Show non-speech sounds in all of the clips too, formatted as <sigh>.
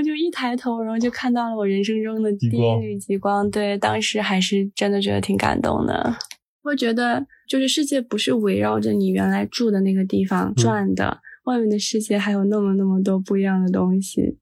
后就一抬头，然后就看到了我人生中的第一缕极光。对，当时还是真的觉得挺感动的。会觉得就是世界不是围绕着你原来住的那个地方转的，外面的世界还有那么那么多不一样的东西。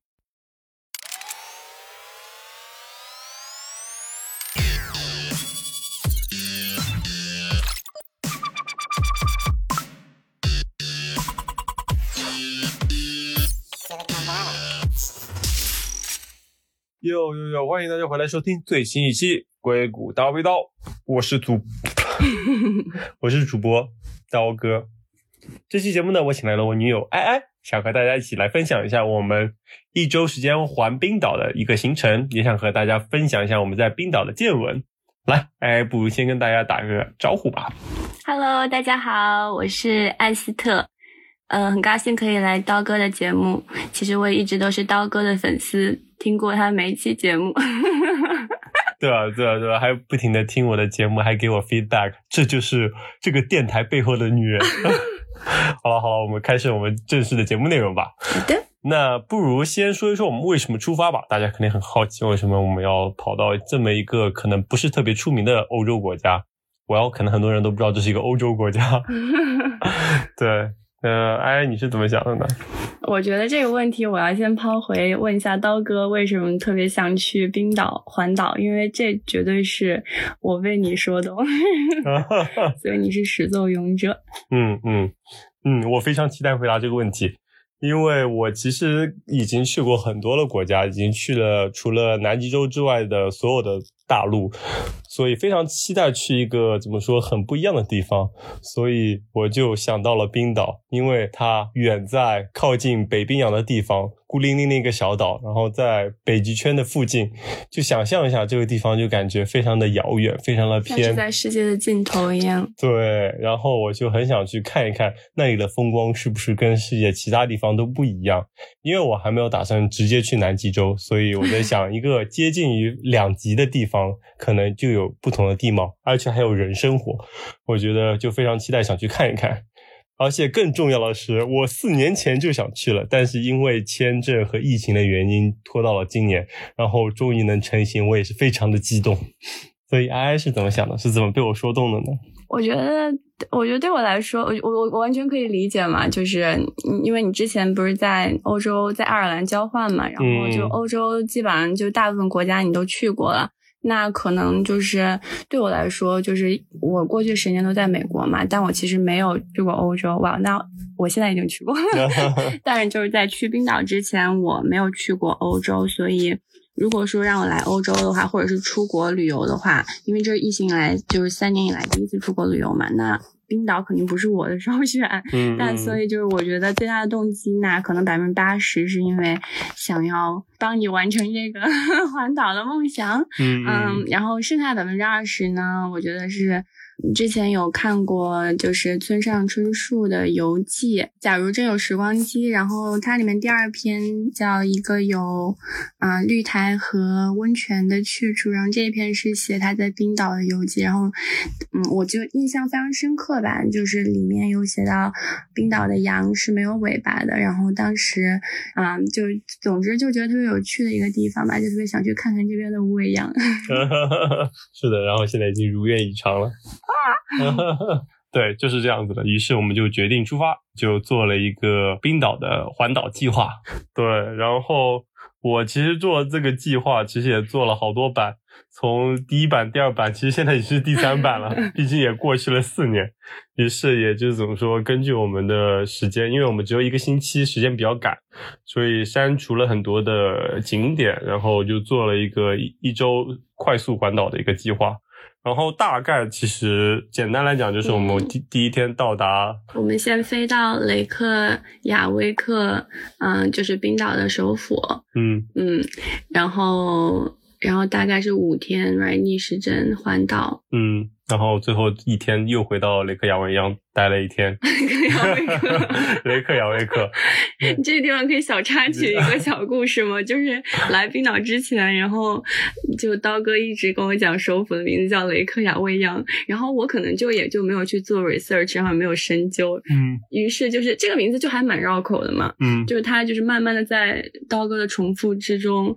哟哟哟！欢迎大家回来收听最新一期《硅谷大味道》，我是主，<laughs> 我是主播刀哥。这期节目呢，我请来了我女友艾艾，想和大家一起来分享一下我们一周时间环冰岛的一个行程，也想和大家分享一下我们在冰岛的见闻。来，艾艾，不如先跟大家打个招呼吧。Hello，大家好，我是艾斯特。嗯，很高兴可以来刀哥的节目。其实我一直都是刀哥的粉丝，听过他每一期节目。<laughs> 对啊，对啊，对啊，还不停的听我的节目，还给我 feedback，这就是这个电台背后的女人。<laughs> 好了好了，我们开始我们正式的节目内容吧。好的。那不如先说一说我们为什么出发吧。大家肯定很好奇，为什么我们要跑到这么一个可能不是特别出名的欧洲国家？我要可能很多人都不知道这是一个欧洲国家。<laughs> 对。呃，哎，你是怎么想的呢？我觉得这个问题我要先抛回问一下刀哥，为什么特别想去冰岛环岛？因为这绝对是我为你说的，<laughs> 所以你是始作俑者。嗯嗯嗯，我非常期待回答这个问题，因为我其实已经去过很多的国家，已经去了除了南极洲之外的所有的大陆。所以非常期待去一个怎么说很不一样的地方，所以我就想到了冰岛，因为它远在靠近北冰洋的地方。孤零零的一个小岛，然后在北极圈的附近，就想象一下这个地方，就感觉非常的遥远，非常的偏，在世界的尽头一样。对，然后我就很想去看一看那里的风光是不是跟世界其他地方都不一样。因为我还没有打算直接去南极洲，所以我在想，一个接近于两极的地方，可能就有不同的地貌，而且还有人生活。我觉得就非常期待想去看一看。而且更重要的是，我四年前就想去了，但是因为签证和疫情的原因拖到了今年，然后终于能成行，我也是非常的激动。所以，哀哀是怎么想的？是怎么被我说动的呢？我觉得，我觉得对我来说，我我我完全可以理解嘛，就是因为你之前不是在欧洲，在爱尔兰交换嘛，然后就欧洲基本上就大部分国家你都去过了。那可能就是对我来说，就是我过去十年都在美国嘛，但我其实没有去过欧洲。哇，那我现在已经去过，<laughs> 但是就是在去冰岛之前，我没有去过欧洲。所以，如果说让我来欧洲的话，或者是出国旅游的话，因为这是疫情以来就是三年以来第一次出国旅游嘛，那。冰岛肯定不是我的首选，嗯 <laughs> 但所以就是我觉得最大的动机，呢可能百分之八十是因为想要帮你完成这个 <laughs> 环岛的梦想，嗯，然后剩下百分之二十呢，我觉得是。之前有看过，就是村上春树的游记。假如真有时光机，然后它里面第二篇叫一个有啊绿苔和温泉的去处，然后这一篇是写他在冰岛的游记。然后，嗯，我就印象非常深刻吧，就是里面有写到冰岛的羊是没有尾巴的。然后当时，啊，就总之就觉得特别有趣的一个地方吧，就特别想去看看这边的无尾羊。<laughs> 是的，然后现在已经如愿以偿了。<laughs> 对，就是这样子的。于是我们就决定出发，就做了一个冰岛的环岛计划。对，然后我其实做这个计划，其实也做了好多版，从第一版、第二版，其实现在已经是第三版了。毕竟也过去了四年，于是也就怎么说，根据我们的时间，因为我们只有一个星期，时间比较赶，所以删除了很多的景点，然后就做了一个一周快速环岛的一个计划。然后大概其实简单来讲，就是我们第第一天到达，我们先飞到雷克雅未克，嗯，就是冰岛的首府，嗯。嗯，然后然后大概是五天，right 逆时针环岛，嗯，然后最后一天又回到雷克雅未央待了一天。<laughs> 雷克雅未克，<laughs> 雷克雅未克，<laughs> 你这个地方可以小插曲一个小故事吗？就是来冰岛之前，然后就刀哥一直跟我讲首府的名字叫雷克雅未央，然后我可能就也就没有去做 research，然后没有深究，嗯于是就是这个名字就还蛮绕口的嘛。嗯，就是它就是慢慢的在刀哥的重复之中，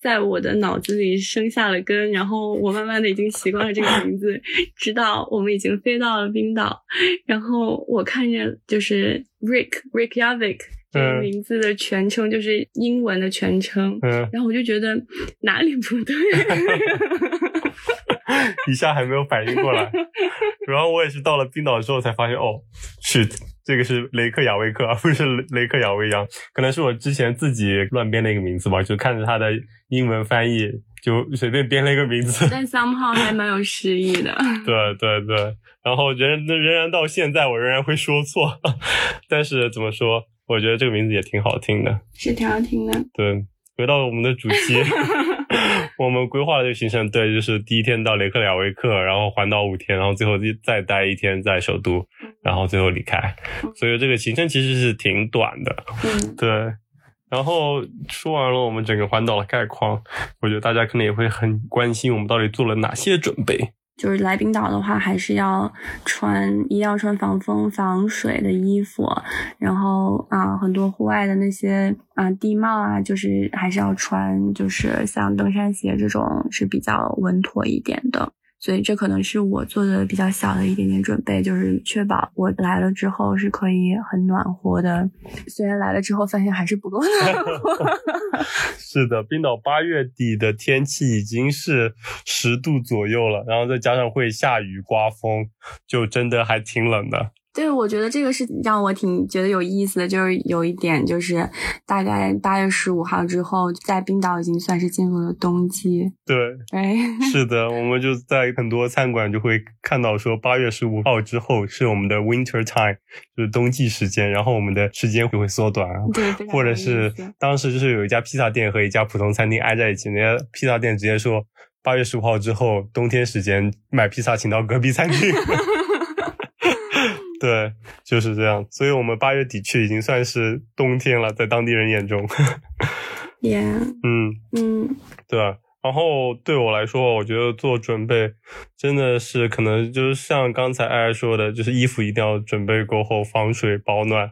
在我的脑子里生下了根，然后我慢慢的已经习惯了这个名字，直到我们已经飞到了冰岛，然后我看见就是 Rick Rick Yavik 这个嗯。名字的全称，就是英文的全称，嗯，然后我就觉得哪里不对，<laughs> 一下还没有反应过来，<laughs> 然后我也是到了冰岛之后才发现，哦，shit，这个是雷克雅未克，而不是雷雷克雅未央，可能是我之前自己乱编的一个名字吧，就看着它的英文翻译，就随便编了一个名字。但 somehow 还蛮有诗意的。<laughs> 对对对，然后仍仍然到现在，我仍然会说错，<laughs> 但是怎么说，我觉得这个名字也挺好听的。是挺好听的。对，回到我们的主题，<laughs> 我们规划的这个行程，对，就是第一天到雷克雅未克，然后环岛五天，然后最后再待一天在首都，然后最后离开。所以这个行程其实是挺短的，嗯，对。然后说完了我们整个环岛的概况，我觉得大家可能也会很关心我们到底做了哪些准备。就是来冰岛的话，还是要穿，一定要穿防风防水的衣服，然后啊，很多户外的那些啊地貌啊，就是还是要穿，就是像登山鞋这种是比较稳妥一点的。所以这可能是我做的比较小的一点点准备，就是确保我来了之后是可以很暖和的。虽然来了之后发现还是不够暖和。<laughs> 是的，冰岛八月底的天气已经是十度左右了，然后再加上会下雨刮风，就真的还挺冷的。对，我觉得这个是让我挺觉得有意思的，就是有一点就是大概八月十五号之后，在冰岛已经算是进入了冬季。对，哎，<laughs> 是的，我们就在很多餐馆就会看到说，八月十五号之后是我们的 winter time，就是冬季时间，然后我们的时间就会缩短啊。对，或者是当时就是有一家披萨店和一家普通餐厅挨在一起，那家披萨店直接说，八月十五号之后，冬天时间买披萨请到隔壁餐厅。<laughs> 对，就是这样。所以我们八月底去已经算是冬天了，在当地人眼中。<laughs> yeah，嗯，嗯，对吧？然后对我来说，我觉得做准备真的是可能就是像刚才艾艾说的，就是衣服一定要准备过后，防水保暖。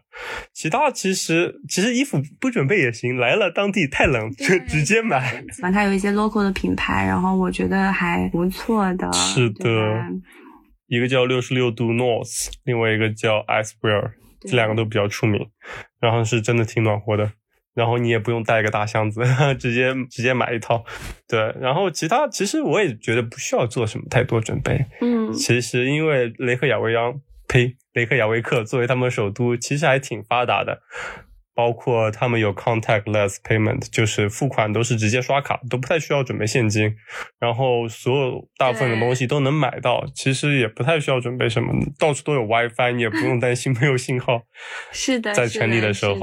其他其实其实衣服不准备也行，来了当地太冷就直接买。反正它有一些 local 的品牌，然后我觉得还不错的。是的吧一个叫六十六度 North，另外一个叫 Icewear，对这两个都比较出名，然后是真的挺暖和的。然后你也不用带一个大箱子，<laughs> 直接直接买一套。对，然后其他其实我也觉得不需要做什么太多准备。嗯，其实因为雷克雅未央，呸，雷克雅未克作为他们首都，其实还挺发达的。包括他们有 contactless payment，就是付款都是直接刷卡，都不太需要准备现金。然后所有大部分的东西都能买到，其实也不太需要准备什么，到处都有 WiFi，你也不用担心没有信号。<laughs> 是的，在城里的的时候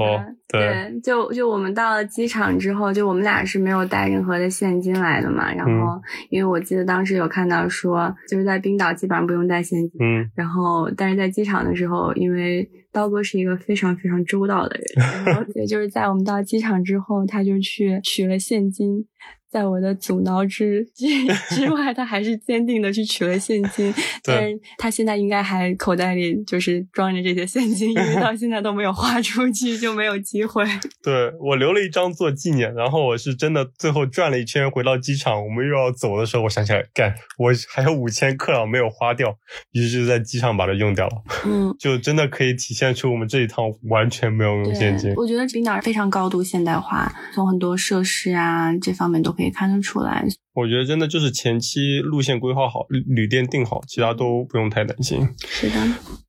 对对，就就我们到了机场之后，就我们俩是没有带任何的现金来的嘛。然嗯后，因为我记得当时有看到说，就是在冰岛基本上不用带现金。嗯，然后，但是在机场的时候，因为刀哥是一个非常非常周到的人，<laughs> 然后对，就是在我们到机场之后，他就去取了现金。在我的阻挠之 <laughs> 之之外，他还是坚定的去取了现金，<laughs> 对但是他现在应该还口袋里就是装着这些现金，因为到现在都没有花出去，就没有机会。<laughs> 对我留了一张做纪念。然后我是真的最后转了一圈回到机场，我们又要走的时候，我想起来，干，我还有五千克朗没有花掉，于是就在机场把它用掉了。嗯，就真的可以体现出我们这一趟完全没有用现金，。我觉得冰岛非常高度现代化，从很多设施啊这方面都可以看得出来。我觉得真的就是前期路线规划好，旅旅店订好，其他都不用太担心。是的，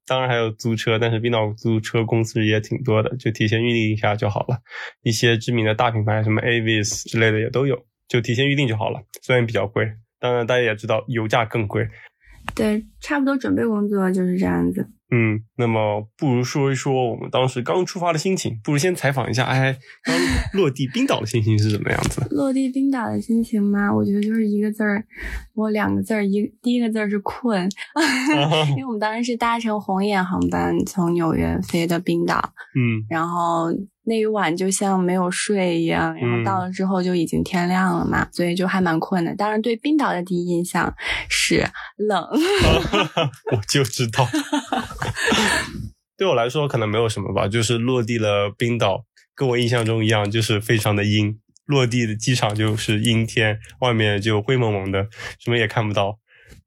当然还有租车，但是冰岛租车公司也挺多的，就提前预定一下就好了。一些知名的大品牌，什么 Avis 之类的也都有，就提前预定就好了。虽然比较贵，当然大家也知道油价更贵。对，差不多准备工作就是这样子。嗯，那么不如说一说我们当时刚出发的心情，不如先采访一下，哎，刚落地冰岛的心情是什么样子？<laughs> 落地冰岛的心情吗，我觉得就是一个字儿，我两个字儿，一第一个字儿是困，<laughs> 因为我们当时是搭乘红眼航班从纽约飞的冰岛，嗯，然后。那一晚就像没有睡一样，然后到了之后就已经天亮了嘛，所以就还蛮困的。当然，对冰岛的第一印象是冷。<laughs> 我就知道，<laughs> 对我来说可能没有什么吧，就是落地了冰岛，跟我印象中一样，就是非常的阴。落地的机场就是阴天，外面就灰蒙蒙的，什么也看不到。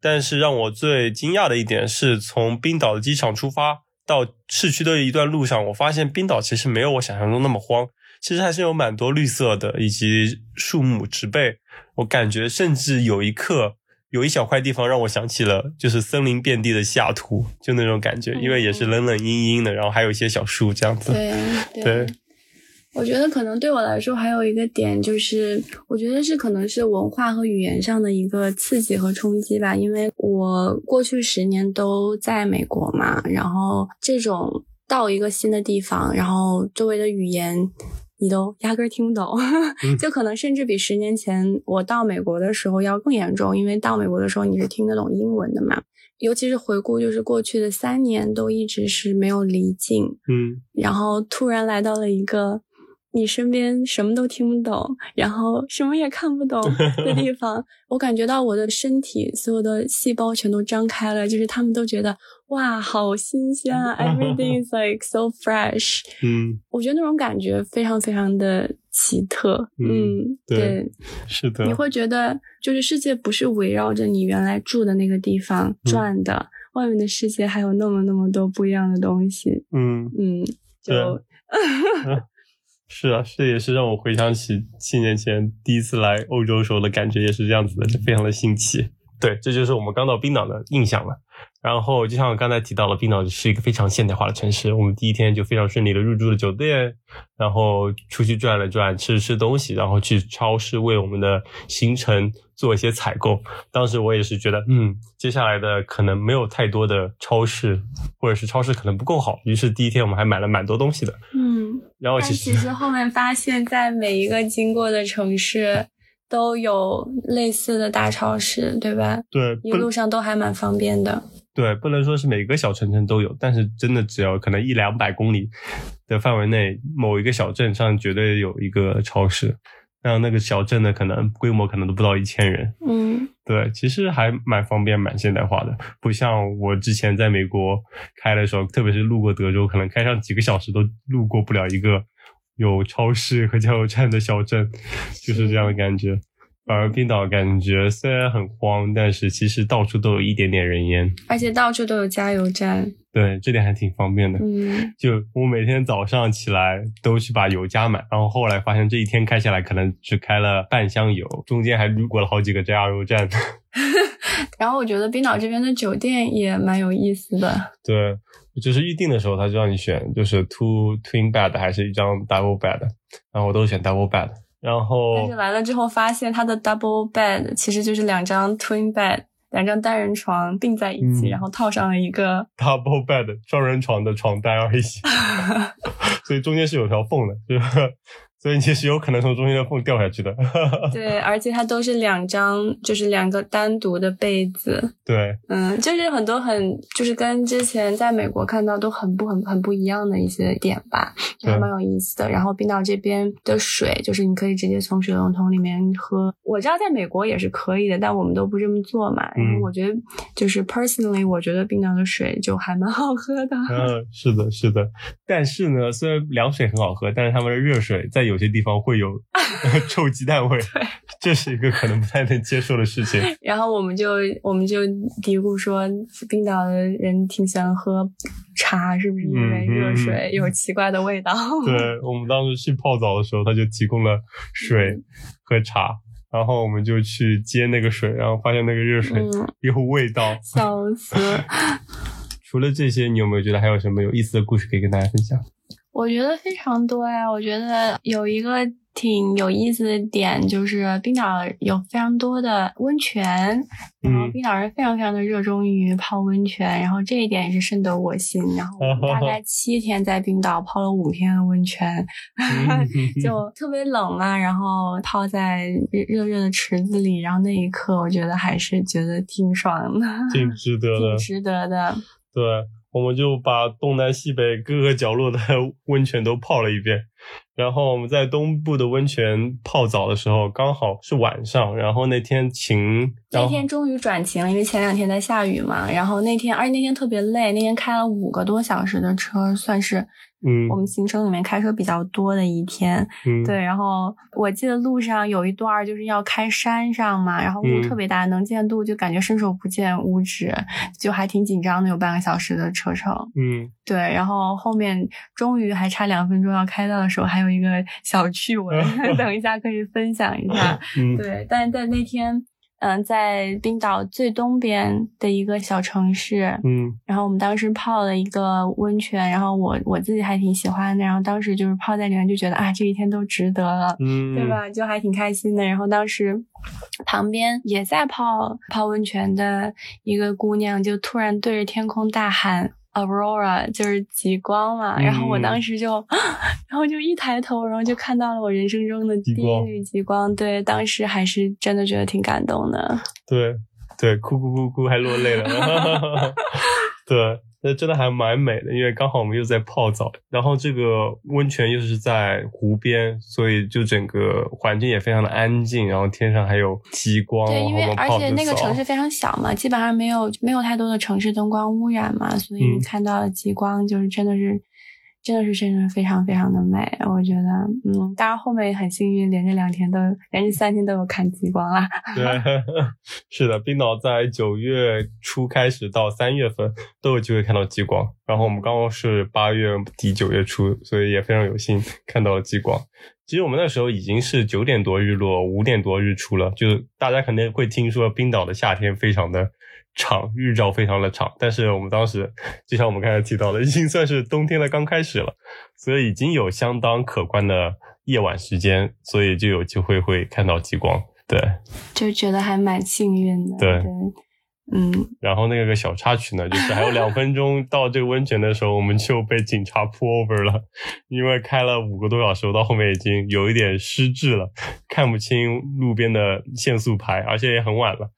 但是让我最惊讶的一点是从冰岛的机场出发。到市区的一段路上，我发现冰岛其实没有我想象中那么荒，其实还是有蛮多绿色的以及树木植被。我感觉甚至有一刻，有一小块地方让我想起了就是森林遍地的西雅图，就那种感觉，因为也是冷冷阴阴的，然后还有一些小树这样子。<laughs> 对对。我觉得可能对我来说还有一个点就是，我觉得是可能是文化和语言上的一个刺激和冲击吧。因为我过去十年都在美国嘛，然后这种到一个新的地方，然后周围的语言你都压根儿听不懂，<laughs> 就可能甚至比十年前我到美国的时候要更严重。因为到美国的时候你是听得懂英文的嘛，尤其是回顾就是过去的三年都一直是没有离境，嗯，然后突然来到了一个。你身边什么都听不懂，然后什么也看不懂的地 <laughs> 方，我感觉到我的身体所有的细胞全都张开了，就是他们都觉得哇，好新鲜啊，<laughs> everything is like so fresh。<laughs> 嗯，我觉得那种感觉非常非常的奇特。嗯，对，是的。你会觉得就是世界不是围绕着你原来住的那个地方转的，外面的世界还有那么那么多不一样的东西。嗯嗯，就。是啊，这也是让我回想起七年前第一次来欧洲时候的感觉，也是这样子的，就非常的新奇。对，这就是我们刚到冰岛的印象了。然后，就像我刚才提到了，冰岛是一个非常现代化的城市。我们第一天就非常顺利的入住了酒店，然后出去转了转，吃吃东西，然后去超市为我们的行程做一些采购。当时我也是觉得，嗯，接下来的可能没有太多的超市，或者是超市可能不够好。于是第一天我们还买了蛮多东西的。嗯，然后其实后面发现，在每一个经过的城市。都有类似的大超市，对吧？对，一路上都还蛮方便的。对，不能说是每个小城镇都有，但是真的只要可能一两百公里的范围内，某一个小镇上绝对有一个超市。然后那个小镇的可能规模可能都不到一千人。嗯，对，其实还蛮方便、蛮现代化的，不像我之前在美国开的时候，特别是路过德州，可能开上几个小时都路过不了一个。有超市和加油站的小镇，就是这样的感觉。反而冰岛感觉虽然很荒，但是其实到处都有一点点人烟，而且到处都有加油站。对，这点还挺方便的。嗯，就我每天早上起来都去把油加满，然后后来发现这一天开下来可能只开了半箱油，中间还路过了好几个加油站。<laughs> 然后我觉得冰岛这边的酒店也蛮有意思的。对。就是预定的时候，他就让你选，就是 two twin bed 还是一张 double bed，然后我都选 double bed，然后但是来了之后发现，它的 double bed 其实就是两张 twin bed，两张单人床并在一起，然后套上了一个 <laughs> double bed 双人床的床单而已，<laughs> 所以中间是有条缝的，就是。所以其实有可能从中间的缝掉下去的。<laughs> 对，而且它都是两张，就是两个单独的被子。对，嗯，就是很多很，就是跟之前在美国看到都很不很很不一样的一些点吧，还蛮有意思的。然后冰岛这边的水，就是你可以直接从水龙头里面喝。我知道在美国也是可以的，但我们都不这么做嘛。然后我觉得，就是 personally，我觉得冰岛的水就还蛮好喝的。嗯，是的，是的。但是呢，虽然凉水很好喝，但是他们的热水在有。有些地方会有 <laughs> 臭鸡蛋味，这是一个可能不太能接受的事情。然后我们就我们就嘀咕说，冰岛的人挺喜欢喝茶，是不是因为热水有奇怪的味道？对我们当时去泡澡的时候，他就提供了水和茶，然后我们就去接那个水，然后发现那个热水有味道，笑死。<laughs> 除了这些，你有没有觉得还有什么有意思的故事可以跟大家分享？我觉得非常多呀！我觉得有一个挺有意思的点就是冰岛有非常多的温泉，然后冰岛人非常非常的热衷于泡温泉，然后这一点也是深得我心。然后大概 <laughs> 七天在冰岛泡了五天的温泉 <laughs> <laughs> 就特别冷嘛，然后泡在热热的池子里，然后那一刻我觉得还是觉得挺爽的，挺值得的，挺值得的。对，我们就把东南西北各个角落的 <laughs> 温泉都泡了一遍。然后我们在东部的温泉泡澡的时候，刚好是晚上。然后那天晴，那天终于转晴了，因为前两天在下雨嘛。然后那天，而且那天特别累，那天开了五个多小时的车，算是。嗯，我们行程里面开车比较多的一天，嗯，对，然后我记得路上有一段就是要开山上嘛，然后雾特别大，能见度就感觉伸手不见五指，就还挺紧张的，有半个小时的车程，嗯，对，然后后面终于还差两分钟要开到的时候，还有一个小趣闻，<laughs> 等一下可以分享一下，嗯。对，但是在那天。嗯，在冰岛最东边的一个小城市，嗯，然后我们当时泡了一个温泉，然后我我自己还挺喜欢的，然后当时就是泡在里面就觉得啊，这一天都值得了，嗯，对吧？就还挺开心的。然后当时旁边也在泡泡温泉的一个姑娘，就突然对着天空大喊。Aurora 就是极光嘛，然后我当时就，然后就一抬头，然后就看到了我人生中的第一缕极光。对，当时还是真的觉得挺感动的。对，对，哭哭哭哭，还落泪了。<laughs> 对。那真的还蛮美的，因为刚好我们又在泡澡，然后这个温泉又是在湖边，所以就整个环境也非常的安静，然后天上还有极光。对，因为而且那个城市非常小嘛，基本上没有没有太多的城市灯光污染嘛，所以看到的极光就是真的是。真的是真的非常非常的美，我觉得，嗯，当然后面也很幸运，连着两天都，连着三天都有看极光啦。对，<laughs> 是的，冰岛在九月初开始到三月份都有机会看到极光，然后我们刚刚是八月底九月初，所以也非常有幸 <laughs> 看到了极光。其实我们那时候已经是九点多日落，五点多日出了，就大家肯定会听说冰岛的夏天非常的。长日照非常的长，但是我们当时就像我们刚才提到的，已经算是冬天的刚开始了，所以已经有相当可观的夜晚时间，所以就有机会会看到极光。对，就觉得还蛮幸运的。对，嗯。然后那个小插曲呢，就是还有两分钟到这个温泉的时候，我们就被警察 pull over 了，因为开了五个多小时，到后面已经有一点失智了，看不清路边的限速牌，而且也很晚了。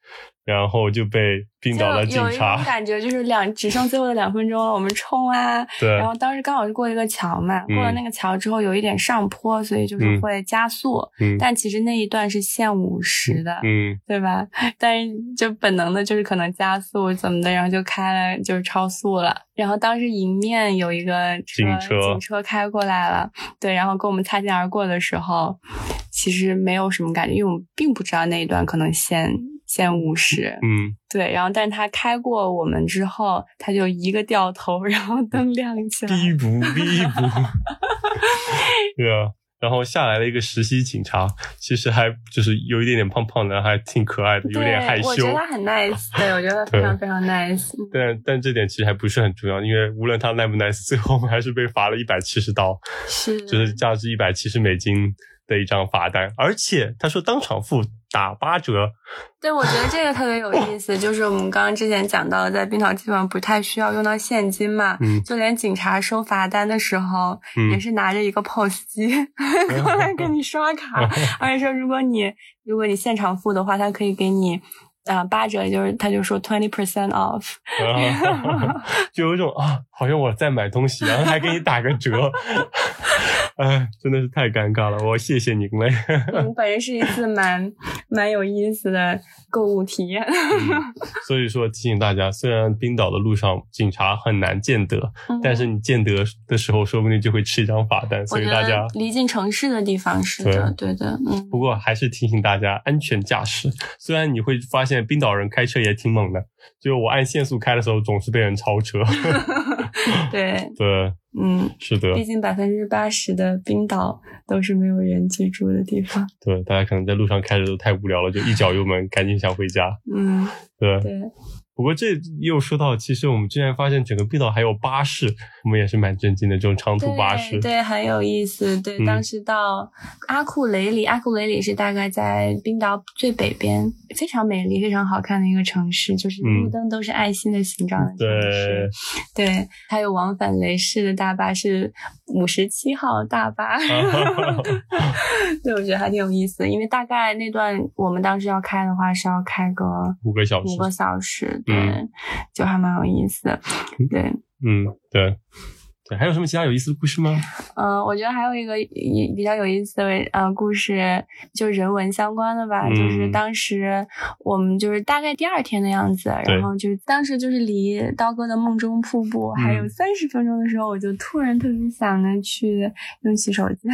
然后就被冰岛的警察，感觉就是两只剩最后的两分钟了，我们冲啊！<laughs> 对。然后当时刚好是过一个桥嘛，过了那个桥之后有一点上坡，所以就是会加速。嗯。但其实那一段是限五十的，嗯，对吧？<laughs> 但是就本能的就是可能加速怎么的，然后就开了，就是超速了。然后当时迎面有一个警车，警车开过来了，对，然后跟我们擦肩而过的时候，其实没有什么感觉，因为我们并不知道那一段可能限。限五十，嗯，对，然后但是他开过我们之后，他就一个掉头，然后灯亮起来，逼不逼不，<laughs> 对啊，然后下来了一个实习警察，其实还就是有一点点胖胖的，还挺可爱的，有点害羞。我觉得他很 nice，对我觉得非常非常 nice。但但这点其实还不是很重要，因为无论他 nice 不 nice，最后我们还是被罚了一百七十刀，是，就是价值一百七十美金。的一张罚单，而且他说当场付打八折。对，我觉得这个特别有意思，就是我们刚刚之前讲到的，在冰岛基本上不太需要用到现金嘛，嗯，就连警察收罚单的时候，也是拿着一个 POS 机过来给你刷卡，而且说如果你如果你现场付的话，他可以给你啊八折，就是他就说 twenty percent off，<laughs> 就有一种啊，好像我在买东西，然后还给你打个折。<laughs> 哎，真的是太尴尬了，我谢谢您嘞。嗯，反正是一次蛮蛮有意思的购物体验。所以说提醒大家，虽然冰岛的路上警察很难见得，但是你见得的时候，说不定就会吃一张罚单。所以大家离近城市的地方是的，对的，嗯。不过还是提醒大家安全驾驶。虽然你会发现冰岛人开车也挺猛的，就我按限速开的时候，总是被人超车。<laughs> <laughs> 对对。嗯，是的，毕竟百分之八十的冰岛都是没有人居住的地方。对，大家可能在路上开着都太无聊了，就一脚油门，<laughs> 赶紧想回家。嗯，对对。不过这又说到，其实我们之前发现整个冰岛还有巴士，我们也是蛮震惊的，这种长途巴士，对，很有意思。对，当时到阿库雷里，阿库雷里是大概在冰岛最北边，非常美丽、非常好看的一个城市，就是路灯都是爱心的形状的城市。对，还有往返雷士的大巴是五十七号大巴，<laughs> 对，我觉得还挺有意思，因为大概那段我们当时要开的话是要开个五个小时，五个小时。对，就还蛮有意思的。对，嗯，对，对，还有什么其他有意思的故事吗？嗯，我觉得还有一个比较有意思的呃故事，就人文相关的吧。就是当时我们就是大概第二天的样子，然后就当时就是离刀哥的梦中瀑布还有三十分钟的时候，我就突然特别想着去用洗手间。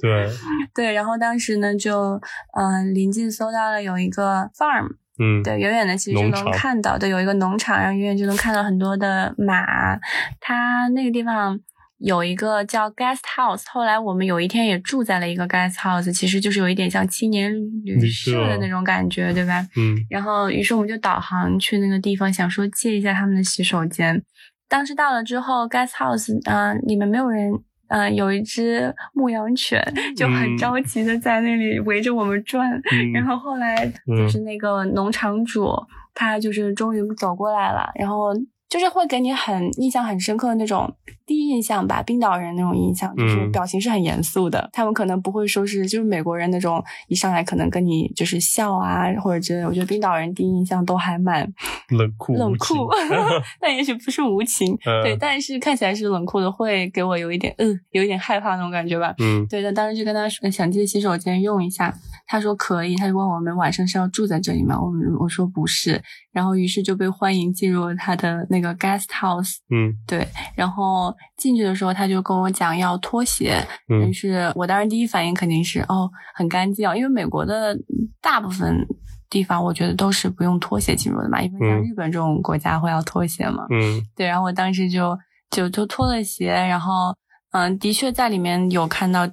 对，<laughs> 对，然后当时呢就嗯临近搜到了有一个 farm。嗯，对，远远的其实就能看到，对，有一个农场，然后远远就能看到很多的马。它那个地方有一个叫 guest house，后来我们有一天也住在了一个 guest house，其实就是有一点像青年旅社的那种感觉，对吧？嗯。然后，于是我们就导航去那个地方，想说借一下他们的洗手间。当时到了之后，guest house，嗯，里面没有人。嗯，有一只牧羊犬就很着急的在那里围着我们转，然后后来就是那个农场主，他就是终于走过来了，然后。就是会给你很印象很深刻的那种第一印象吧，冰岛人那种印象，就是表情是很严肃的。他们可能不会说是就是美国人那种一上来可能跟你就是笑啊或者之类。我觉得冰岛人第一印象都还蛮冷酷冷酷，<laughs> 但也许不是无情，<laughs> 对，但是看起来是冷酷的，会给我有一点嗯有一点害怕那种感觉吧。嗯，对的，当时就跟他说想借洗手间用一下，他说可以，他就问我们晚上是要住在这里吗？我们我说不是。然后，于是就被欢迎进入他的那个 guest house。嗯，对。然后进去的时候，他就跟我讲要脱鞋。嗯，于是我当时第一反应肯定是哦，很干净，因为美国的大部分地方我觉得都是不用拖鞋进入的嘛，因为像日本这种国家会要拖鞋嘛。嗯，对。然后我当时就就就脱了鞋，然后。嗯，的确在里面有看到，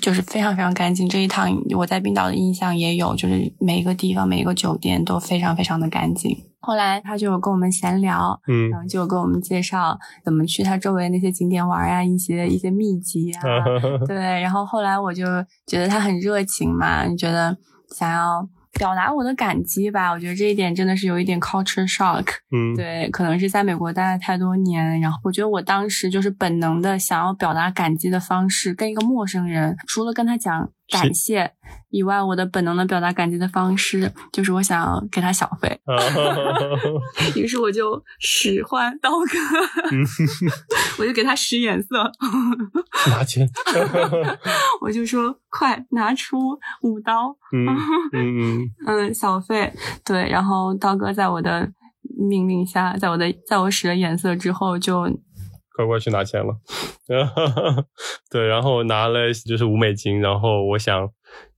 就是非常非常干净。这一趟我在冰岛的印象也有，就是每一个地方、每一个酒店都非常非常的干净。后来他就跟我们闲聊，嗯，然后就跟我们介绍怎么去他周围那些景点玩啊，一些一些秘籍啊，<laughs> 对。然后后来我就觉得他很热情嘛，觉得想要。表达我的感激吧，我觉得这一点真的是有一点 culture shock。嗯，对，可能是在美国待了太多年，然后我觉得我当时就是本能的想要表达感激的方式，跟一个陌生人，除了跟他讲。感谢以外，我的本能的表达感激的方式就是我想要给他小费，<laughs> 于是我就使唤刀哥，我就给他使眼色，拿钱 <laughs> <laughs> 我就说快拿出五刀，嗯嗯嗯，小费，对，然后刀哥在我的命令下，在我的在我使了眼色之后就。乖乖去拿钱了，<laughs> 对，然后拿了就是五美金，然后我想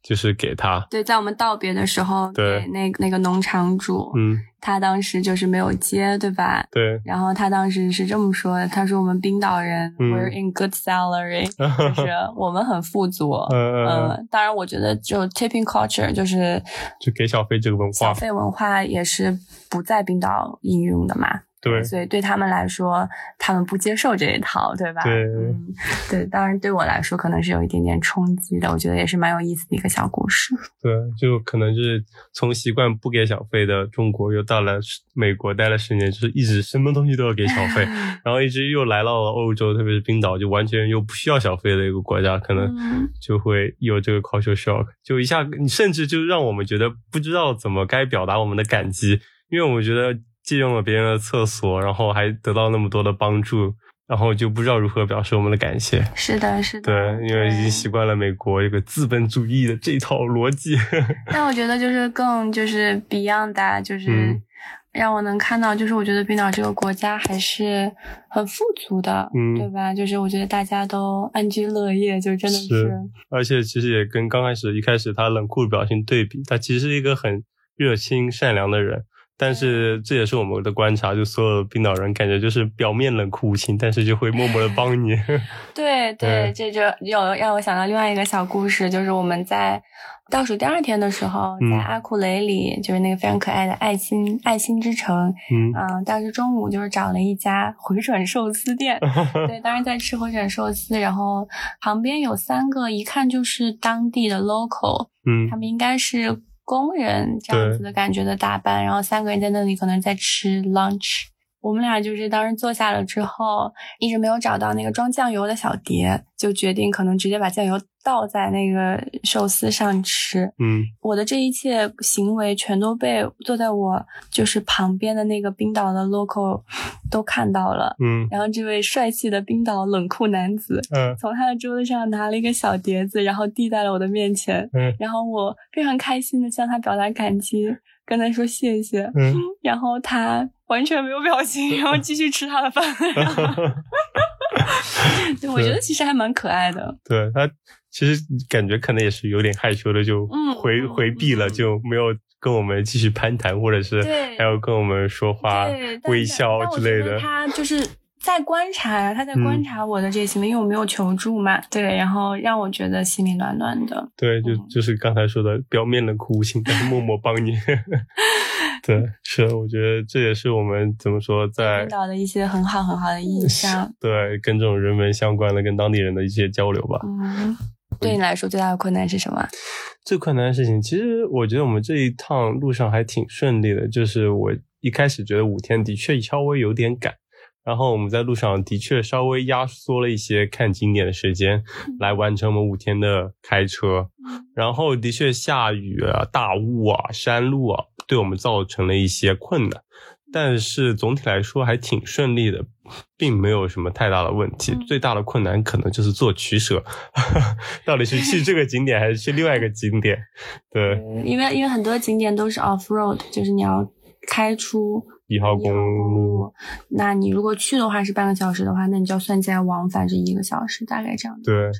就是给他，对，在我们道别的时候，对，那那个农场主，嗯，他当时就是没有接，对吧？对，然后他当时是这么说的，他说我们冰岛人，we're in good salary，<laughs> 就是我们很富足，嗯，当然我觉得就 tipping culture 就是就给小费这个文化，小费文化也是不在冰岛应用的嘛。对，所以对他们来说，他们不接受这一套，对吧？对，嗯，对，当然对我来说，可能是有一点点冲击的。我觉得也是蛮有意思的一个小故事。对，就可能是从习惯不给小费的中国，又到了美国待了十年，就是一直什么东西都要给小费，<laughs> 然后一直又来到了欧洲，特别是冰岛，就完全又不需要小费的一个国家，可能就会有这个 culture shock，就一下，你甚至就让我们觉得不知道怎么该表达我们的感激，因为我们觉得。借用了别人的厕所，然后还得到那么多的帮助，然后就不知道如何表示我们的感谢。是的，是的。对，因为已经习惯了美国一个资本主义的这套逻辑。但我觉得就是更就是 beyond，就是让我能看到，就是我觉得冰岛这个国家还是很富足的，嗯，对吧？就是我觉得大家都安居乐业，就真的是。而且其实也跟刚开始一开始他冷酷的表情对比，他其实是一个很热心善良的人。但是这也是我们的观察，就所有冰岛人感觉就是表面冷酷无情，但是就会默默的帮你。<laughs> 对对，这就有让我想到另外一个小故事，就是我们在倒数第二天的时候，在阿库雷里，就是那个非常可爱的爱心爱心之城。嗯，当时中午就是找了一家回转寿司店，<laughs> 对，当时在吃回转寿司，然后旁边有三个一看就是当地的 local，嗯，他们应该是。工人这样子的感觉的打扮，然后三个人在那里可能在吃 lunch。我们俩就是当时坐下了之后，一直没有找到那个装酱油的小碟，就决定可能直接把酱油倒在那个寿司上吃。嗯，我的这一切行为全都被坐在我就是旁边的那个冰岛的 local 都看到了。嗯，然后这位帅气的冰岛冷酷男子，嗯，从他的桌子上拿了一个小碟子，然后递在了我的面前。嗯，然后我非常开心的向他表达感激，跟他说谢谢。嗯，<laughs> 然后他。完全没有表情，然后继续吃他的饭。<laughs> <laughs> 对，我觉得其实还蛮可爱的。对他，其实感觉可能也是有点害羞的，就回回避了，就没有跟我们继续攀谈，或者是还要跟我们说话、微笑之类的。他就是在观察呀，他在观察我的这些行为，因为我没有求助嘛。对，然后让我觉得心里暖暖的。对，就就是刚才说的，表面冷酷无情，但是 <laughs> 默默帮你。<laughs> 对，是，我觉得这也是我们怎么说，在冰岛的一些很好很好的印象。对，跟这种人文相关的，跟当地人的一些交流吧。嗯，对你来说最大的困难是什么？最困难的事情，其实我觉得我们这一趟路上还挺顺利的。就是我一开始觉得五天的确稍微有点赶。然后我们在路上的确稍微压缩了一些看景点的时间，来完成我们五天的开车。然后的确下雨啊、大雾啊、山路啊，对我们造成了一些困难。但是总体来说还挺顺利的，并没有什么太大的问题。最大的困难可能就是做取舍，<laughs> 到底是去这个景点还是去另外一个景点？对，因为因为很多景点都是 off road，就是你要开出。一号公路，那你如果去的话是半个小时的话，那你就要算起来往返是一个小时，大概这样的。对。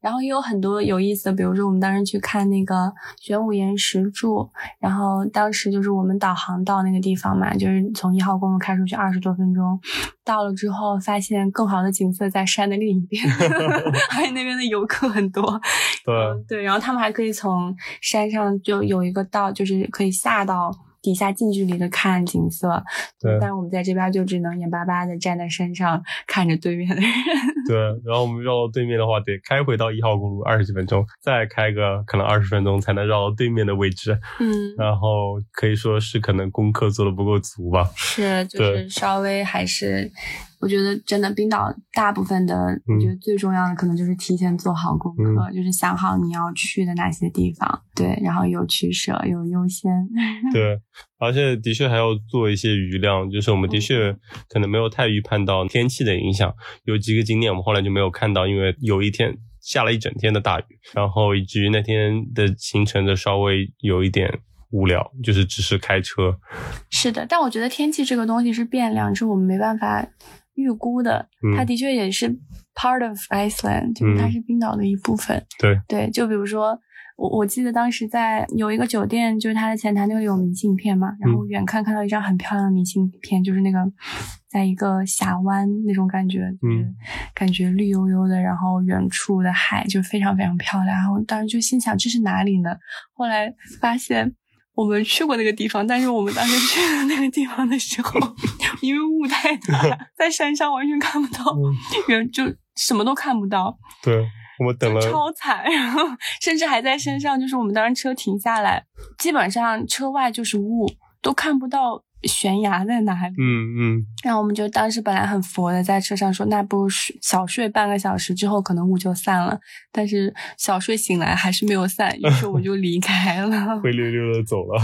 然后也有很多有意思的，比如说我们当时去看那个玄武岩石柱，然后当时就是我们导航到那个地方嘛，就是从一号公路开出去二十多分钟，到了之后发现更好的景色在山的另一边，<laughs> 而且那边的游客很多。对。对，然后他们还可以从山上就有一个道，就是可以下到。底下近距离的看景色，对，但是我们在这边就只能眼巴巴的站在山上看着对面的人。<laughs> 对，然后我们绕到对面的话，得开回到一号公路二十几分钟，再开个可能二十分钟才能绕到对面的位置。嗯，然后可以说是可能功课做的不够足吧。是，就是稍微还是。我觉得真的冰岛大部分的，我觉得最重要的可能就是提前做好功课，就是想好你要去的哪些地方，对，然后有取舍，有优先。<laughs> 对，而且的确还要做一些余量，就是我们的确可能没有太预判到天气的影响，有几个景点我们后来就没有看到，因为有一天下了一整天的大雨，然后以至于那天的行程的稍微有一点无聊，就是只是开车。是的，但我觉得天气这个东西是变量，是我们没办法。预估的，它的确也是 part of Iceland，就是它是冰岛的一部分。对对，就比如说，我我记得当时在有一个酒店，就是它的前台那里有明信片嘛，然后远看看到一张很漂亮的明信片，就是那个在一个峡湾那种感觉，就是感觉绿油油的，然后远处的海就非常非常漂亮。然后当时就心想这是哪里呢？后来发现。我们去过那个地方，但是我们当时去那个地方的时候，<laughs> 因为雾太大，<laughs> 在山上完全看不到，远就什么都看不到。对，我们等了超惨，然后甚至还在山上，就是我们当时车停下来，基本上车外就是雾，都看不到。悬崖在哪里？嗯嗯，然后我们就当时本来很佛的，在车上说，那不如小睡半个小时之后，可能雾就散了。但是小睡醒来还是没有散，于是我们就离开了，<laughs> 灰溜溜的走了。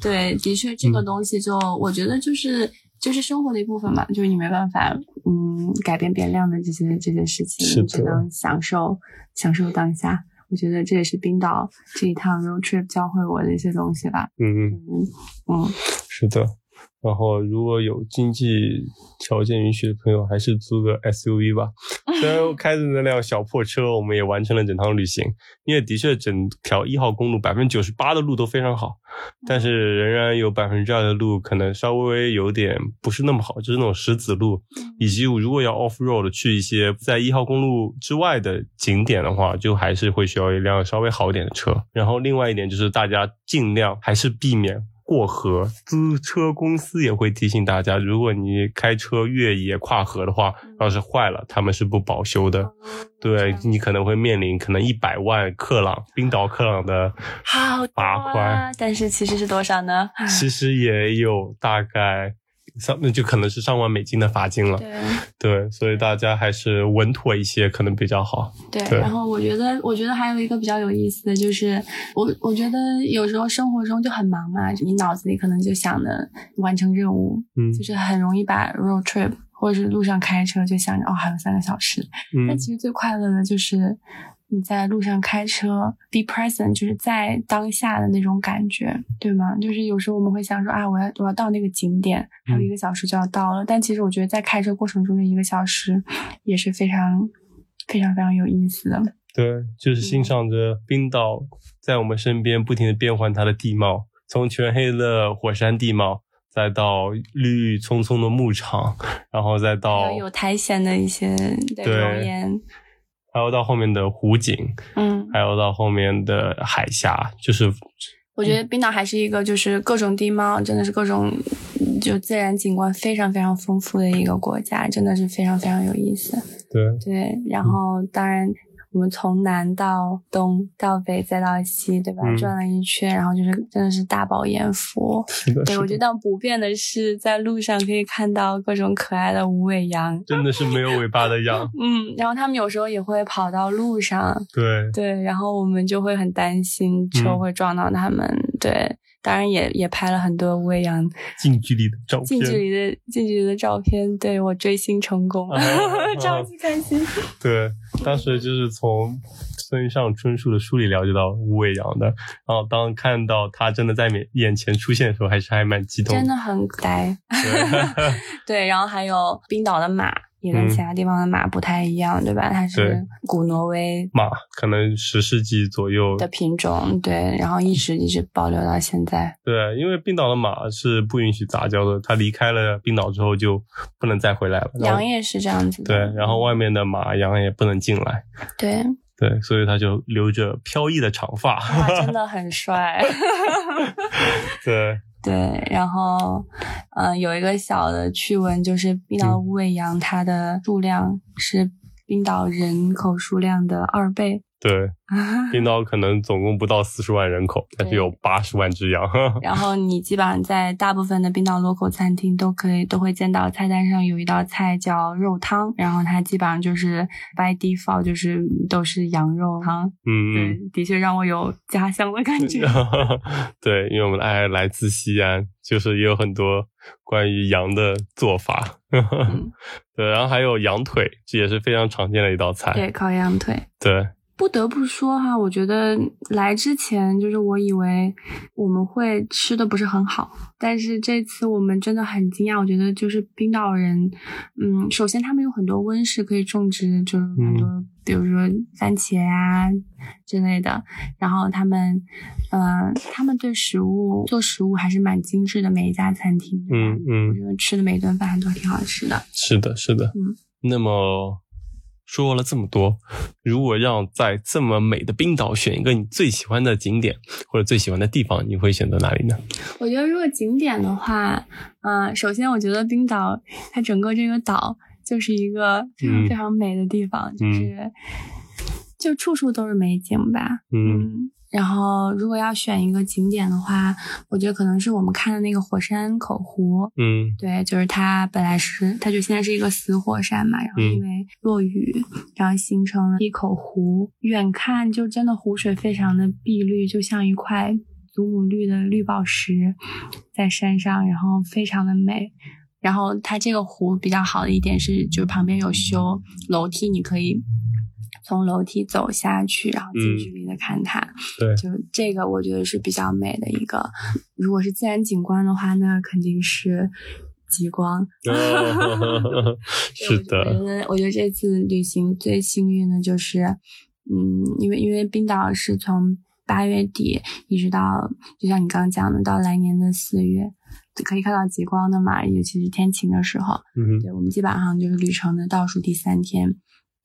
对，的确，这个东西就我觉得就是就是生活的一部分嘛，就是你没办法嗯改变变量的这些这些事情，你只能享受享受当下。我觉得这也是冰岛这一趟 road trip 教会我的一些东西吧。嗯嗯嗯，是的。然后，如果有经济条件允许的朋友，还是租个 SUV 吧。虽然开着那辆小破车，我们也完成了整趟旅行，因为的确整条一号公路百分之九十八的路都非常好，但是仍然有百分之二的路可能稍微有点不是那么好，就是那种石子路，以及如果要 off road 去一些在一号公路之外的景点的话，就还是会需要一辆稍微好一点的车。然后另外一点就是大家尽量还是避免。过河，租车公司也会提醒大家，如果你开车越野跨河的话，要是坏了，他们是不保修的。对你可能会面临可能一百万克朗冰岛克朗的罚款，但是其实是多少呢？其实也有大概。上那就可能是上万美金的罚金了，对 <laughs> 对，所以大家还是稳妥一些可能比较好。对，然后我觉得，我觉得还有一个比较有意思的就是，我我觉得有时候生活中就很忙嘛，你脑子里可能就想着完成任务，嗯，就是很容易把 road trip 或者是路上开车就想着哦还有三个小时，但其实最快乐的就是。你在路上开车，be present，就是在当下的那种感觉，对吗？就是有时候我们会想说啊，我要我要到那个景点，还有一个小时就要到了。但其实我觉得在开车过程中的一个小时也是非常非常非常有意思的。对，就是欣赏着冰岛在我们身边不停的变换它的地貌，从全黑的火山地貌，再到绿葱葱的牧场，然后再到有苔藓的一些容颜。还有到后面的湖景，嗯，还有到后面的海峡，就是我觉得冰岛还是一个就是各种地貌，真的是各种就自然景观非常非常丰富的一个国家，真的是非常非常有意思。对对，然后当然。我们从南到东到北再到西，对吧？转了一圈，然后就是真的是大饱眼福。<laughs> 对，我觉得不变的是，在路上可以看到各种可爱的无尾羊，真的是没有尾巴的羊。嗯，然后他们有时候也会跑到路上，对对，然后我们就会很担心车会撞到他们，对。当然也也拍了很多吴伟阳近距离的照片，近距离的近距离的照片，对我追星成功，<laughs> 超级开心。对，当时就是从村上春树的书里了解到吴伟阳的，然后当看到他真的在面眼前出现的时候，还是还蛮激动，真的很呆。<laughs> 对，然后还有冰岛的马。也跟其他地方的马不太一样，对吧？它是古挪威马，可能十世纪左右的品种，对，然后一直一直保留到现在。对，因为冰岛的马是不允许杂交的，它离开了冰岛之后就不能再回来了。羊也是这样子。对，然后外面的马羊也不能进来。对对，所以他就留着飘逸的长发，真的很帅。<laughs> 对。对，然后，嗯，有一个小的趣闻，就是冰岛无尾羊，它的数量是冰岛人口数量的二倍。对，冰岛 <laughs> 可能总共不到四十万人口，但是有八十万只羊。<laughs> 然后你基本上在大部分的冰岛 local 餐厅都可以都会见到菜单上有一道菜叫肉汤，然后它基本上就是 by default 就是都是羊肉汤。嗯嗯，的确让我有家乡的感觉。<laughs> 对，因为我们的爱来自西安，就是也有很多关于羊的做法。对，然后还有羊腿，这也是非常常见的一道菜。对，烤羊腿。对。不得不说哈，我觉得来之前就是我以为我们会吃的不是很好，但是这次我们真的很惊讶。我觉得就是冰岛人，嗯，首先他们有很多温室可以种植，就是很多，比如说番茄啊之类的。然后他们，嗯，他们对食物做食物还是蛮精致的，每一家餐厅，嗯嗯，我觉得吃的每一顿饭都挺好吃的。是的，是的，嗯，那么。说了这么多，<laughs> 如果让在这么美的冰岛选一个你最喜欢的景点或者最喜欢的地方，你会选择哪里呢？我觉得如果景点的话，嗯，首先我觉得冰岛它整个这个岛就是一个非常非常美的地方，就是就处处都是美景吧。嗯。然后，如果要选一个景点的话，我觉得可能是我们看的那个火山口湖。嗯，对，就是它本来是，它就现在是一个死火山嘛，然后因为落雨，然后形成了一口湖。远看就真的湖水非常的碧绿，就像一块祖母绿的绿宝石在山上，然后非常的美。然后它这个湖比较好的一点是，就是旁边有修楼梯，你可以。从楼梯走下去，然后近距离的看它。对，就这个我觉得是比较美的一个。如果是自然景观的话，那肯定是极光。<laughs> <laughs> 是的，我觉得我觉得这次旅行最幸运的就是，嗯，因为因为冰岛是从八月底一直到，就像你刚刚讲的，到来年的四月。可以看到极光的嘛，尤其是天晴的时候。嗯，对我们基本上就是旅程的倒数第三天，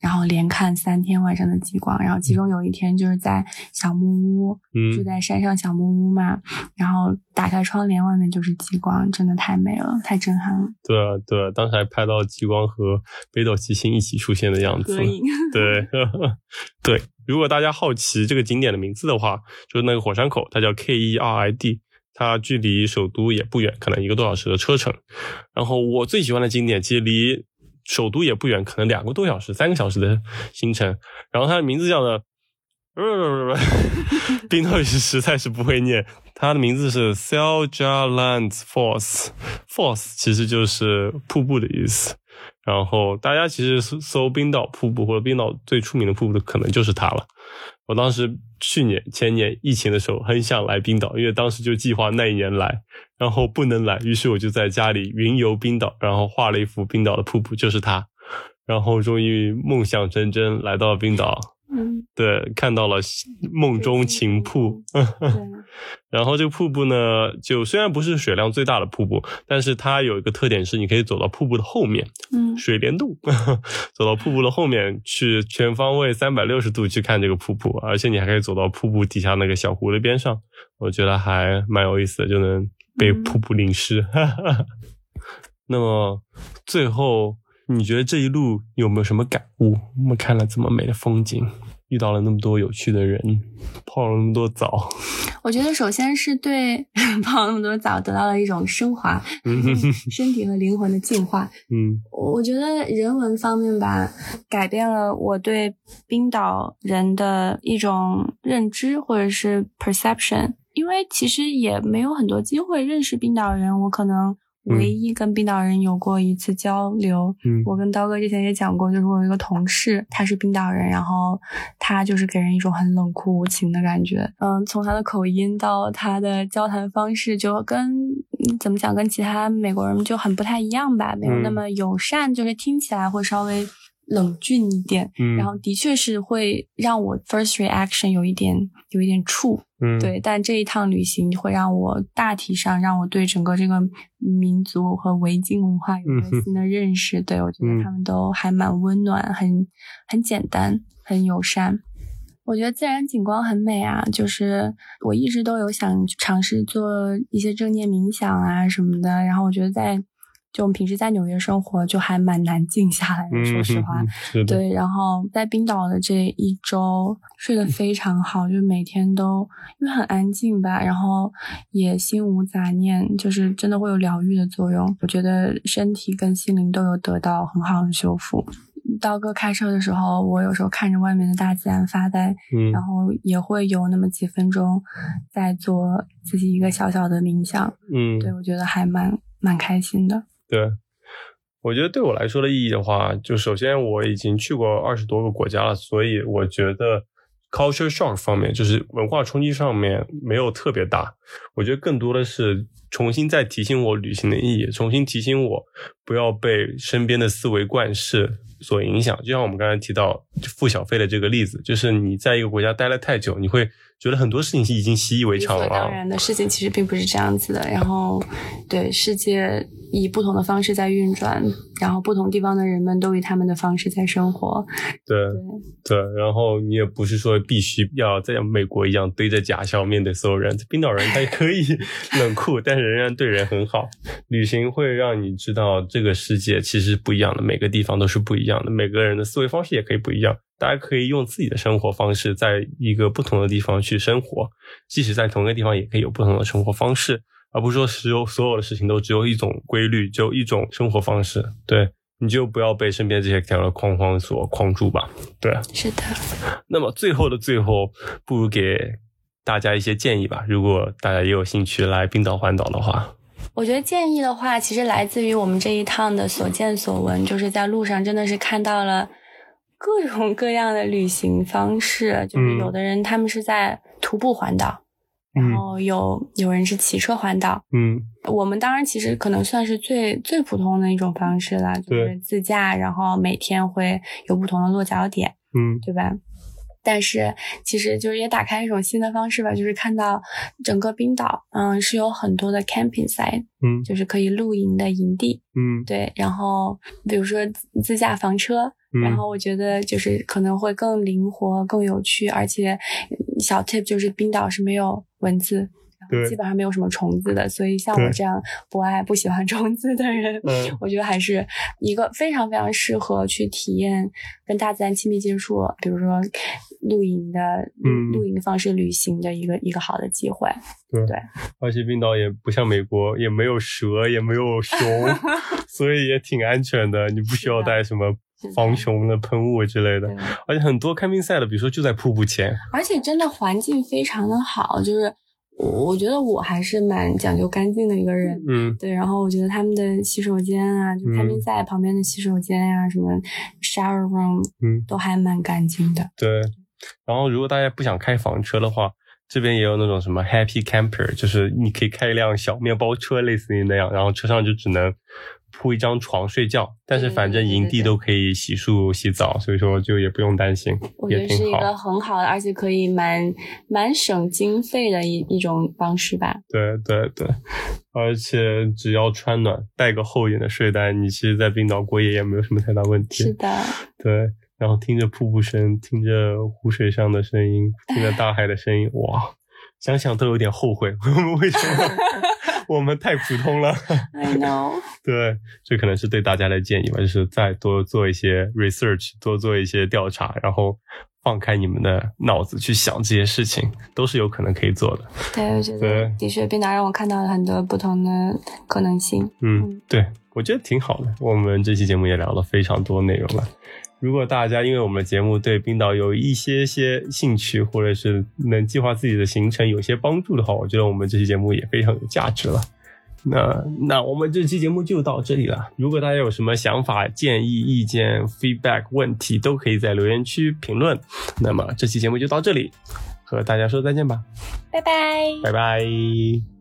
然后连看三天晚上的极光，然后其中有一天就是在小木屋，住在山上小木屋嘛，然后打开窗帘，外面就是极光，真的太美了，太震撼了。对啊，对啊，当时还拍到极光和北斗七星一起出现的样子。对，<laughs> 对，如果大家好奇这个景点的名字的话，就是那个火山口，它叫 K E R I D。它距离首都也不远，可能一个多小时的车程。然后我最喜欢的景点其实离首都也不远，可能两个多小时、三个小时的行程。然后它的名字叫的，不不不不，<laughs> 冰岛语实在是不会念。它的名字是 s e l j a l a n d s f o r c e f o r c e 其实就是瀑布的意思。然后大家其实搜冰岛瀑布或者冰岛最出名的瀑布的，可能就是它了。我当时去年前年疫情的时候很想来冰岛，因为当时就计划那一年来，然后不能来，于是我就在家里云游冰岛，然后画了一幅冰岛的瀑布，就是它，然后终于梦想成真来到了冰岛。嗯，对，看到了梦中情瀑。<laughs> 然后这个瀑布呢，就虽然不是水量最大的瀑布，但是它有一个特点是，你可以走到瀑布的后面，嗯，水帘洞，<laughs> 走到瀑布的后面去，全方位三百六十度去看这个瀑布，而且你还可以走到瀑布底下那个小湖的边上，我觉得还蛮有意思的，就能被瀑布淋湿。<laughs> 那么最后。你觉得这一路有没有什么感悟？我们看了这么美的风景，遇到了那么多有趣的人，泡了那么多澡。我觉得首先是对 <laughs> 泡那么多澡得到了一种升华，身体和灵魂的净化。嗯，我觉得人文方面吧，改变了我对冰岛人的一种认知或者是 perception，因为其实也没有很多机会认识冰岛人，我可能。唯一跟冰岛人有过一次交流，嗯，我跟刀哥之前也讲过，就是我有一个同事，他是冰岛人，然后他就是给人一种很冷酷无情的感觉，嗯，从他的口音到他的交谈方式，就跟怎么讲，跟其他美国人就很不太一样吧，没有那么友善，就是听起来会稍微冷峻一点，嗯，然后的确是会让我 first reaction 有一点有一点怵。嗯，对，但这一趟旅行会让我大体上让我对整个这个民族和维京文化有了新的认识。对我觉得他们都还蛮温暖，很很简单，很友善。我觉得自然景观很美啊，就是我一直都有想尝试做一些正念冥想啊什么的。然后我觉得在。就我们平时在纽约生活，就还蛮难静下来的。说实话，<laughs> 对。然后在冰岛的这一周睡得非常好，就每天都因为很安静吧，然后也心无杂念，就是真的会有疗愈的作用。我觉得身体跟心灵都有得到很好的修复。刀哥开车的时候，我有时候看着外面的大自然发呆，嗯，然后也会有那么几分钟在做自己一个小小的冥想，嗯，对我觉得还蛮蛮开心的。对，我觉得对我来说的意义的话，就首先我已经去过二十多个国家了，所以我觉得 culture shock 方面，就是文化冲击上面没有特别大。我觉得更多的是重新再提醒我旅行的意义，重新提醒我不要被身边的思维惯式所影响。就像我们刚才提到付小费的这个例子，就是你在一个国家待了太久，你会。觉得很多事情是已经习以为常了。当然的事情其实并不是这样子的。然后，对世界以不同的方式在运转，然后不同地方的人们都以他们的方式在生活。对对，然后你也不是说必须要在美国一样堆着假笑面对所有人。冰岛人他也可以 <laughs> 冷酷，但是仍然对人很好。旅行会让你知道这个世界其实不一样的，每个地方都是不一样的，每个人的思维方式也可以不一样。大家可以用自己的生活方式，在一个不同的地方去生活，即使在同一个地方，也可以有不同的生活方式，而不是说只有所有的事情都只有一种规律，只有一种生活方式。对，你就不要被身边这些条条框框所框住吧。对，是的。<laughs> 那么最后的最后，不如给大家一些建议吧。如果大家也有兴趣来冰岛环岛的话，我觉得建议的话，其实来自于我们这一趟的所见所闻，就是在路上真的是看到了。各种各样的旅行方式，就是有的人他们是在徒步环岛，然后有有人是骑车环岛。嗯，我们当然其实可能算是最最普通的一种方式了，就是自驾，然后每天会有不同的落脚点。嗯，对吧？但是其实就是也打开一种新的方式吧，就是看到整个冰岛，嗯，是有很多的 camping site，嗯，就是可以露营的营地。嗯，对，然后比如说自驾房车。然后我觉得就是可能会更灵活、更有趣，而且小 tip 就是冰岛是没有蚊子，基本上没有什么虫子的，所以像我这样不爱、不喜欢虫子的人，我觉得还是一个非常非常适合去体验跟大自然亲密接触，比如说露营的露营方式旅行的一个一个好的机会。对，而且冰岛也不像美国，也没有蛇，也没有熊，<laughs> 所以也挺安全的，你不需要带什么。防熊的喷雾之类的，而且很多开冰赛的，比如说就在瀑布前，而且真的环境非常的好，就是我我觉得我还是蛮讲究干净的一个人，嗯，对，然后我觉得他们的洗手间啊，就他们在旁边的洗手间呀，什么 shower room，嗯，都还蛮干净的。对，然后如果大家不想开房车的话，这边也有那种什么 happy camper，就是你可以开一辆小面包车，类似于那样，然后车上就只能。铺一张床睡觉，但是反正营地都可以洗漱洗澡，所以说就也不用担心，我觉得是一个很好的，而且可以蛮蛮省经费的一一种方式吧。对对对，而且只要穿暖，带个厚一点的睡袋，你其实，在冰岛过夜也没有什么太大问题。是的，对，然后听着瀑布声，听着湖水上的声音，听着大海的声音，哇，想想都有点后悔，我 <laughs> 们为什么？我们太普通了。I know。<laughs> 对，这可能是对大家的建议吧，就是再多做一些 research，多做一些调查，然后放开你们的脑子去想这些事情，都是有可能可以做的。对，我觉得的确，冰岛让我看到了很多不同的可能性。嗯，对，我觉得挺好的。我们这期节目也聊了非常多内容了。如果大家因为我们的节目对冰岛有一些些兴趣，或者是能计划自己的行程有些帮助的话，我觉得我们这期节目也非常有价值了。那那我们这期节目就到这里了。如果大家有什么想法、建议、意见、feedback、问题，都可以在留言区评论。那么这期节目就到这里，和大家说再见吧，拜拜，拜拜。